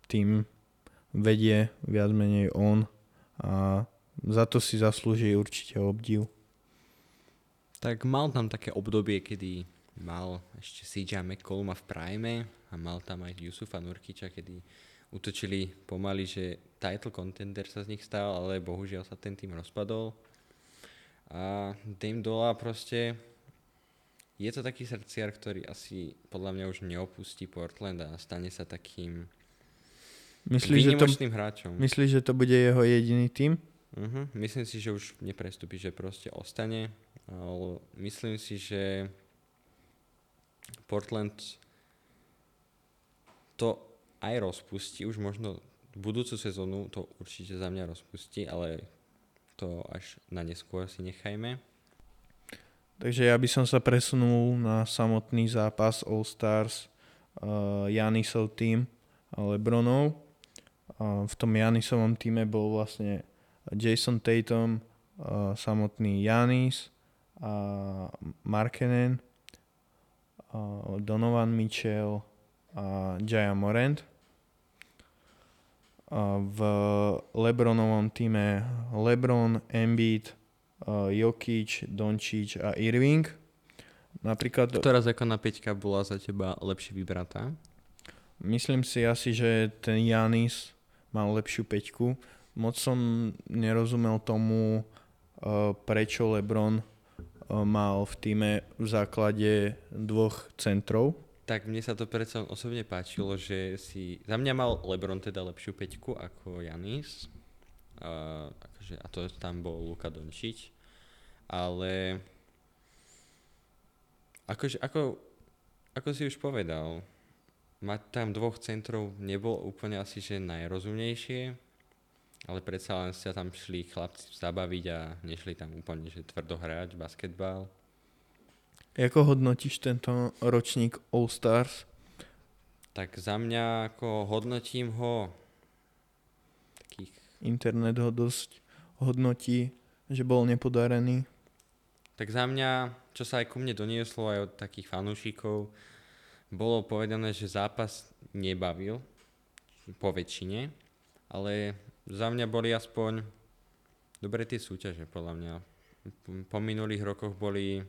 [SPEAKER 1] tým vedie viac menej on a za to si zaslúži určite obdiv.
[SPEAKER 2] tak mal tam také obdobie, kedy mal ešte CJ McColluma v prime a mal tam aj Yusufa Nurkiča, kedy utočili pomaly, že title contender sa z nich stal, ale bohužiaľ sa ten tým rozpadol. A Dame Dola proste je to taký srdciar, ktorý asi podľa mňa už neopustí Portland a stane sa takým
[SPEAKER 1] Myslíš, že to,
[SPEAKER 2] hráčom.
[SPEAKER 1] myslíš, že to bude jeho jediný tým?
[SPEAKER 2] Uh-huh. Myslím si, že už neprestúpi, že proste ostane. Ale myslím si, že Portland to aj rozpustí, už možno budúcu sezónu to určite za mňa rozpustí, ale to až na neskôr si nechajme.
[SPEAKER 1] Takže ja by som sa presunul na samotný zápas All Stars uh, Janisov tým a Lebronov. Uh, v tom Janisovom týme bol vlastne Jason Tatum, uh, samotný Janis a Markenen, uh, Donovan Mitchell a Jaya Morant. V Lebronovom týme Lebron, Embiid, Jokic, Dončič a Irving. Napríklad,
[SPEAKER 2] Ktorá základná peťka bola za teba lepšie vybratá?
[SPEAKER 1] myslím si asi, že ten Janis mal lepšiu peťku. Moc som nerozumel tomu, prečo LeBron mal v týme v základe dvoch centrov.
[SPEAKER 2] Tak mne sa to predsa osobne páčilo, že si... Za mňa mal LeBron teda lepšiu peťku ako Janis. Akože, a to tam bol Luka Dončič. Ale... Akože, ako, ako si už povedal, mať tam dvoch centrov nebolo úplne asi, že najrozumnejšie, ale predsa len sa tam šli chlapci zabaviť a nešli tam úplne, že tvrdo hrať basketbal.
[SPEAKER 1] Ako hodnotíš tento ročník All Stars?
[SPEAKER 2] Tak za mňa ako hodnotím ho takých
[SPEAKER 1] Internet ho dosť hodnotí, že bol nepodarený.
[SPEAKER 2] Tak za mňa, čo sa aj ku mne donieslo aj od takých fanúšikov, bolo povedané, že zápas nebavil po väčšine, ale za mňa boli aspoň dobre tie súťaže, podľa mňa. Po- minulých rokoch boli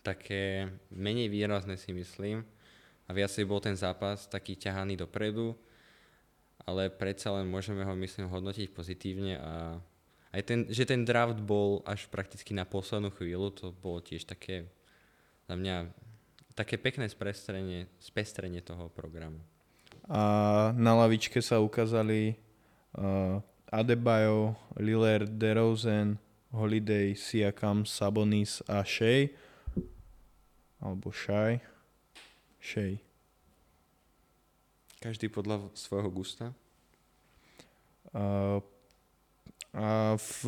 [SPEAKER 2] také menej výrazné si myslím a viacej bol ten zápas taký ťahaný dopredu, ale predsa len môžeme ho myslím hodnotiť pozitívne a aj ten, že ten draft bol až prakticky na poslednú chvíľu, to bolo tiež také za mňa také pekné spestrenie, toho programu.
[SPEAKER 1] A na lavičke sa ukázali uh, Adebayo, Lillard, DeRozan, Holiday, Siakam, Sabonis a Shea. Alebo Shai. Shea.
[SPEAKER 2] Každý podľa svojho gusta.
[SPEAKER 1] Uh, a v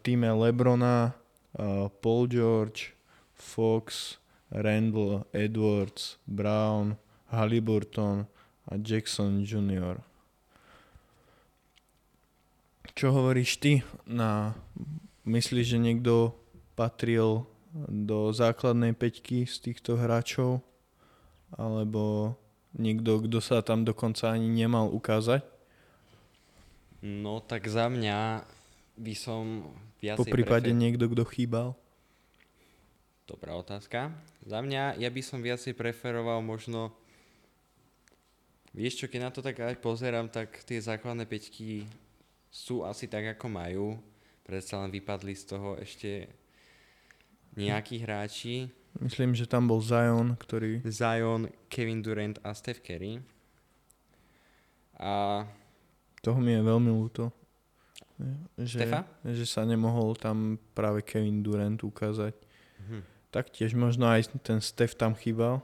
[SPEAKER 1] týme Lebrona uh, Paul George, Fox, Randall, Edwards, Brown, Halliburton a Jackson Jr. Čo hovoríš ty? Na, myslíš, že niekto patril do základnej peťky z týchto hráčov? Alebo niekto, kto sa tam dokonca ani nemal ukázať?
[SPEAKER 2] No tak za mňa by som viacej...
[SPEAKER 1] Po prípade
[SPEAKER 2] prefer-
[SPEAKER 1] niekto, kto chýbal?
[SPEAKER 2] Dobrá otázka. Za mňa, ja by som viacej preferoval možno... Vieš čo, keď na to tak aj pozerám, tak tie základné peťky sú asi tak, ako majú. Predsa len vypadli z toho ešte nejakí hráči.
[SPEAKER 1] Myslím, že tam bol Zion, ktorý...
[SPEAKER 2] Zion, Kevin Durant a Steph Curry. A
[SPEAKER 1] Toho mi je veľmi ľúto. Že,
[SPEAKER 2] Stefa?
[SPEAKER 1] že sa nemohol tam práve Kevin Durant ukázať.
[SPEAKER 2] Mhm.
[SPEAKER 1] Taktiež možno aj ten Steph tam chýbal.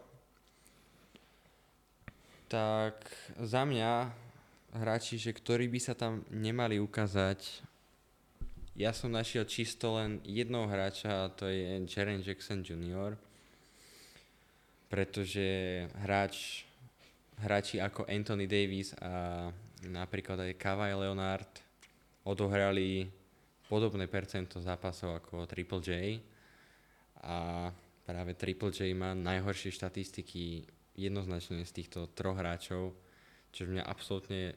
[SPEAKER 2] tak za mňa hráči, že ktorí by sa tam nemali ukázať, ja som našiel čisto len jednoho hráča a to je Jaren Jackson Jr. Pretože hráč, hráči ako Anthony Davis a napríklad aj Kawhi Leonard odohrali podobné percento zápasov ako Triple J a práve Triple J má najhoršie štatistiky jednoznačne z týchto troch hráčov, čo mňa absolútne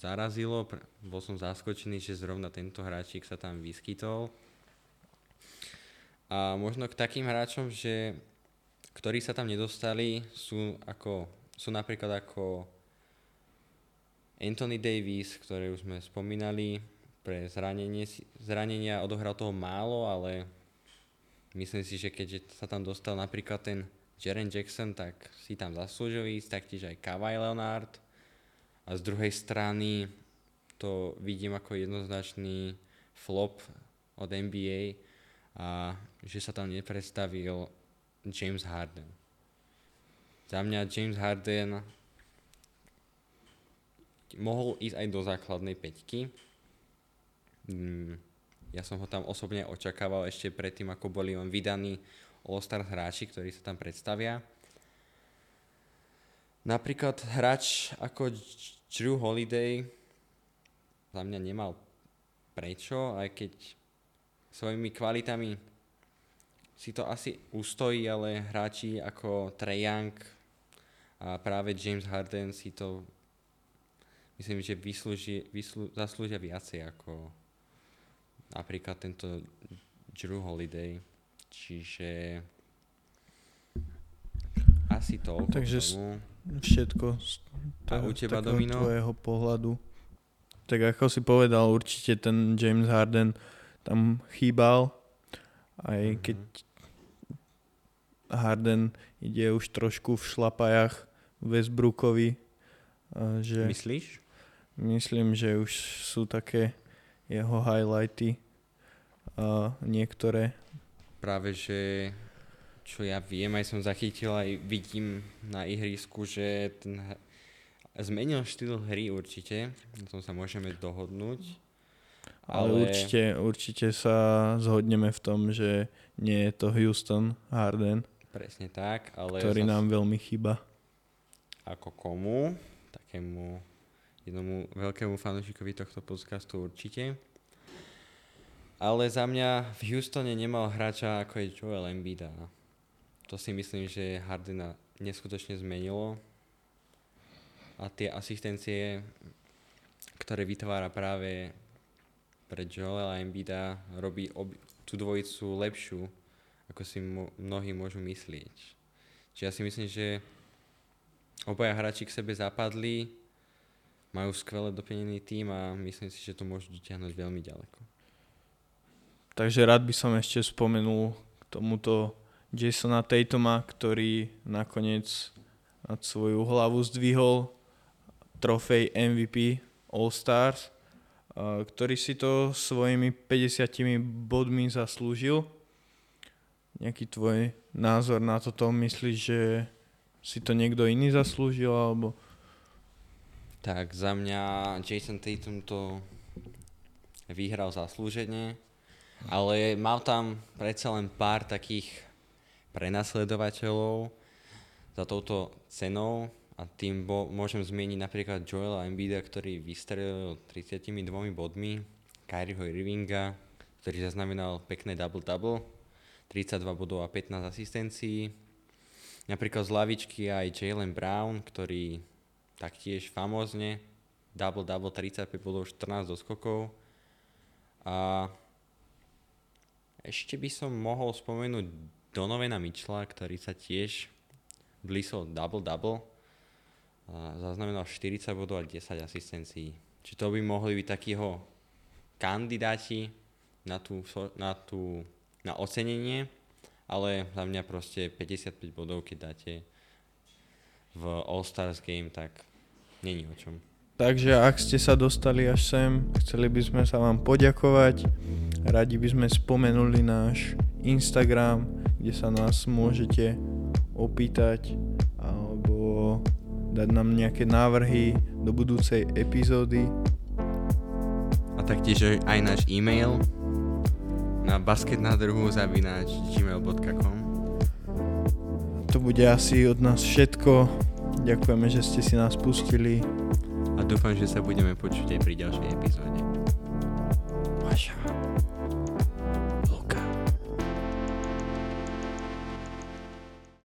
[SPEAKER 2] zarazilo. Bol som zaskočený, že zrovna tento hráčik sa tam vyskytol. A možno k takým hráčom, že, ktorí sa tam nedostali, sú, ako, sú napríklad ako Anthony Davis, ktoré už sme spomínali, pre zranenie, zranenia odohral toho málo, ale myslím si, že keďže sa tam dostal napríklad ten Jaren Jackson, tak si tam zaslúžil ísť, taktiež aj Kawhi Leonard. A z druhej strany to vidím ako jednoznačný flop od NBA a že sa tam nepredstavil James Harden. Za mňa James Harden mohol ísť aj do základnej peťky. Mm, Ja som ho tam osobne očakával ešte predtým, ako boli len vydaní All-Star hráči, ktorí sa tam predstavia. Napríklad hráč ako Drew Holiday za mňa nemal prečo, aj keď svojimi kvalitami si to asi ustojí, ale hráči ako Trae Young a práve James Harden si to myslím, že vyslúži, vyslú, zaslúžia viacej ako napríklad tento Drew Holiday. Čiže asi toľko
[SPEAKER 1] Takže
[SPEAKER 2] tomu.
[SPEAKER 1] Všetko z
[SPEAKER 2] A u teba, Domino?
[SPEAKER 1] tvojho pohľadu. Tak ako si povedal, určite ten James Harden tam chýbal, aj
[SPEAKER 2] Mhm.
[SPEAKER 1] keď Harden ide už trošku v šlapajach Westbrookovi, a že
[SPEAKER 2] Myslíš?
[SPEAKER 1] myslím, že už sú také jeho highlighty a niektoré.
[SPEAKER 2] Práve, že čo ja viem, aj som zachytil, aj vidím na ihrisku, že ten zmenil štýl hry určite, na tom sa môžeme dohodnúť.
[SPEAKER 1] Ale,
[SPEAKER 2] Ale-
[SPEAKER 1] určite, určite sa zhodneme v tom, že nie je to Houston Harden,
[SPEAKER 2] Presne tak, ale
[SPEAKER 1] ktorý
[SPEAKER 2] zas-
[SPEAKER 1] nám veľmi chýba.
[SPEAKER 2] ako komu, takému jednomu veľkému fanúšikovi tohto podcastu určite. Ale za mňa v Houstone nemal hráča ako je Joel Embiid to si myslím, že Hardena neskutočne zmenilo. A tie asistencie, ktoré vytvára práve pre Joela Embida, robí ob- tú dvojicu lepšiu, ako si mo- mnohí môžu myslieť. Čiže ja si myslím, že obaja hráči k sebe zapadli, majú skvele doplnený tým a myslím si, že to môžu dotiahnuť veľmi ďaleko.
[SPEAKER 1] Takže rád by som ešte spomenul k tomuto Jasona Tatuma, ktorý nakoniec nad svoju hlavu zdvihol trofej MVP All-Stars, a ktorý si to svojimi 50 bodmi zaslúžil. Nejaký tvoj názor na toto? Myslíš, že si to niekto iný zaslúžil, alebo
[SPEAKER 2] Tak za mňa Jason Tatum to vyhral zaslúžene, ale mal tam predsa len pár takých prenasledovateľov za touto cenou A tým bo, môžem zmieniť napríklad Joela Embida, ktorý vystrelil 32 bodmi, Kyrieho Irvinga, ktorý zaznamenal pekné double-double, 32 bodov a 15 asistencií. Napríklad z lavičky aj Jalen Brown, ktorý taktiež famózne double-double, 35 bodov, 14 doskokov. A ešte by som mohol spomenúť Donovena Mitchella, ktorý sa tiež blísol double-double zaznamenal 40 bodov a 10 asistencií. Či to by mohli byť takího kandidáti na, tú, na, tú, na ocenenie, ale za mňa proste 55 bodov, keď dáte v All-Stars Game, tak není o čom.
[SPEAKER 1] Takže ak ste sa dostali až sem, chceli by sme sa vám poďakovať. Radi by sme spomenuli náš Instagram, kde sa nás môžete opýtať alebo dať nám nejaké návrhy do budúcej epizódy.
[SPEAKER 2] A taktiež aj náš e-mail na basketnadruhu.gmail.com
[SPEAKER 1] To bude asi od nás všetko. Ďakujeme, že ste si nás pustili.
[SPEAKER 2] A dúfam, že sa budeme počuť aj pri ďalšej epizóde.